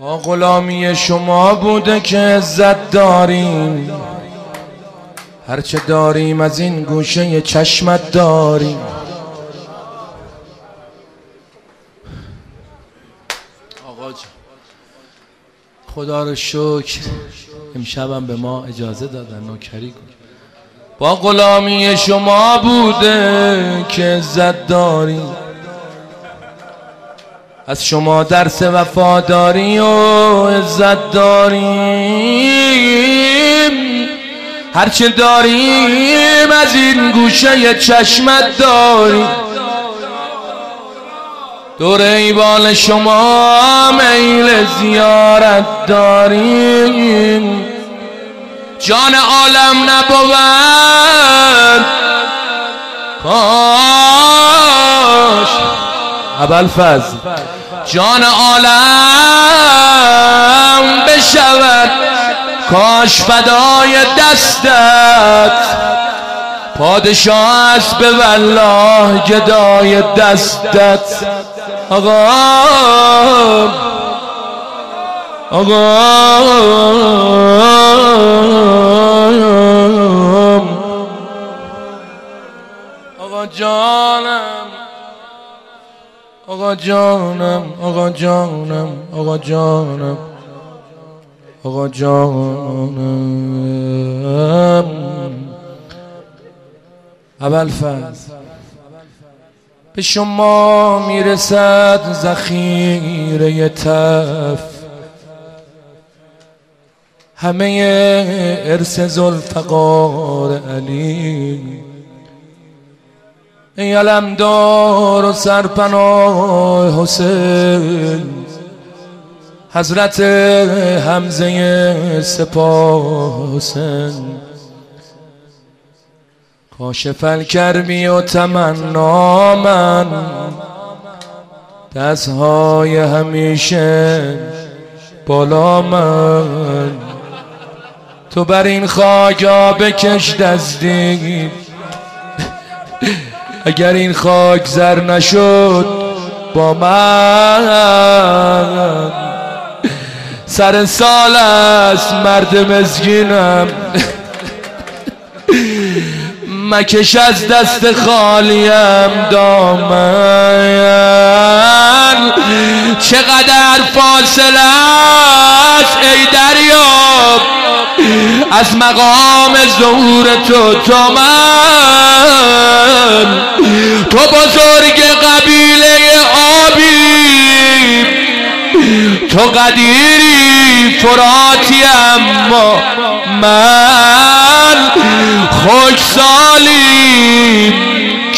با غلامی شما بوده که عزت داریم. هرچه داریم از این گوشه چشمت داریم. آقا خدا رو شکر امشبم به ما اجازه دادن نوکری کن. با غلامی شما بوده که عزت داریم. از شما درس وفاداری و عزت داریم. هرچه داریم از این گوشه چشمت داریم. دور ایوان شما میل زیارت داریم. جان عالم نبود. کاش ابل فضل جان عالم بشود. کاش فدای دستت. پادشاه است به والله گدای دستت. آقا آقا آقا جانم. آقا جانم آقا جانم آقا جانم آقا جانم. اول به شما می‌رسد ذخیره تف. همه ارث زلفقار علی. ای علمدار و سرپناه حسین حضرت حمزه سپاه حسین. کاشف الکربی و تمنا من دستهای همیشه بالا من. تو بر این خاکا بکش دستی اگر این خاک زر نشد با من سر سال است مرد مزگینم. مکش از دست خالیم دامن. چقدر فاصله است ای دریاب از مقام ظهور تو تو من تو بزرگ قبیله آبی تو قدیری فراتی اما من خوش سالی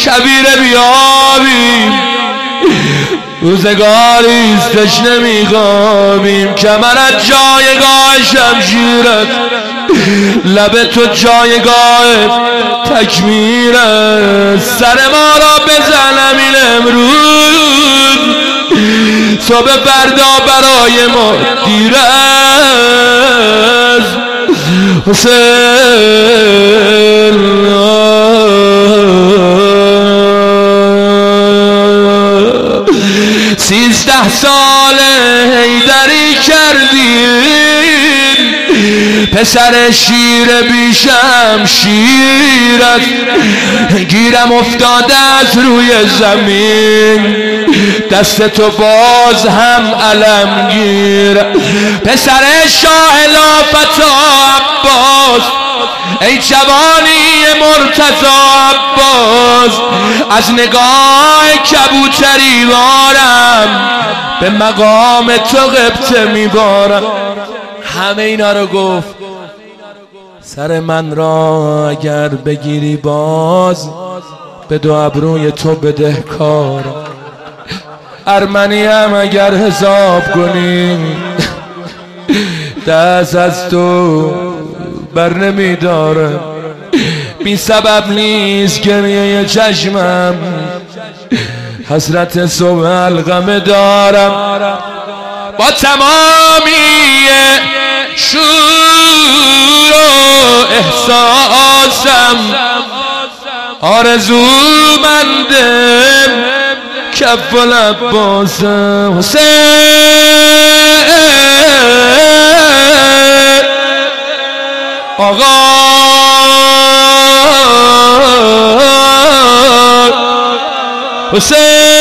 کبیر بیابیم. روزگاری تشنه میخوابیم کمرت جایگاه شمشیرت لب تو جایگاه تکمیرت سر ما را بزن امین امروز. صبح فردا برای ما دیر سیزده سال هیدری کردیم پسر شیر بیشم شیرت گیرم افتاده از روی زمین. دست تو باز هم علم گیر پسر شاه لافت عباس. ای جوانی مرتضا عباس. از نگاه کبوتری وارم. به مقام تو قبطه میبارم. همه اینا رو گفت. سر من را اگر بگیری باز به دو ابروی تو بدهکار ارمنی هم اگر حساب کنی دست از تو بر نمیداره. بی سبب نیست گریه چشمم حسرت صبح الغم دارم. با تمامی شور و احساسم آرزو کفلا کف و لبازم حسین. آقا. حسین.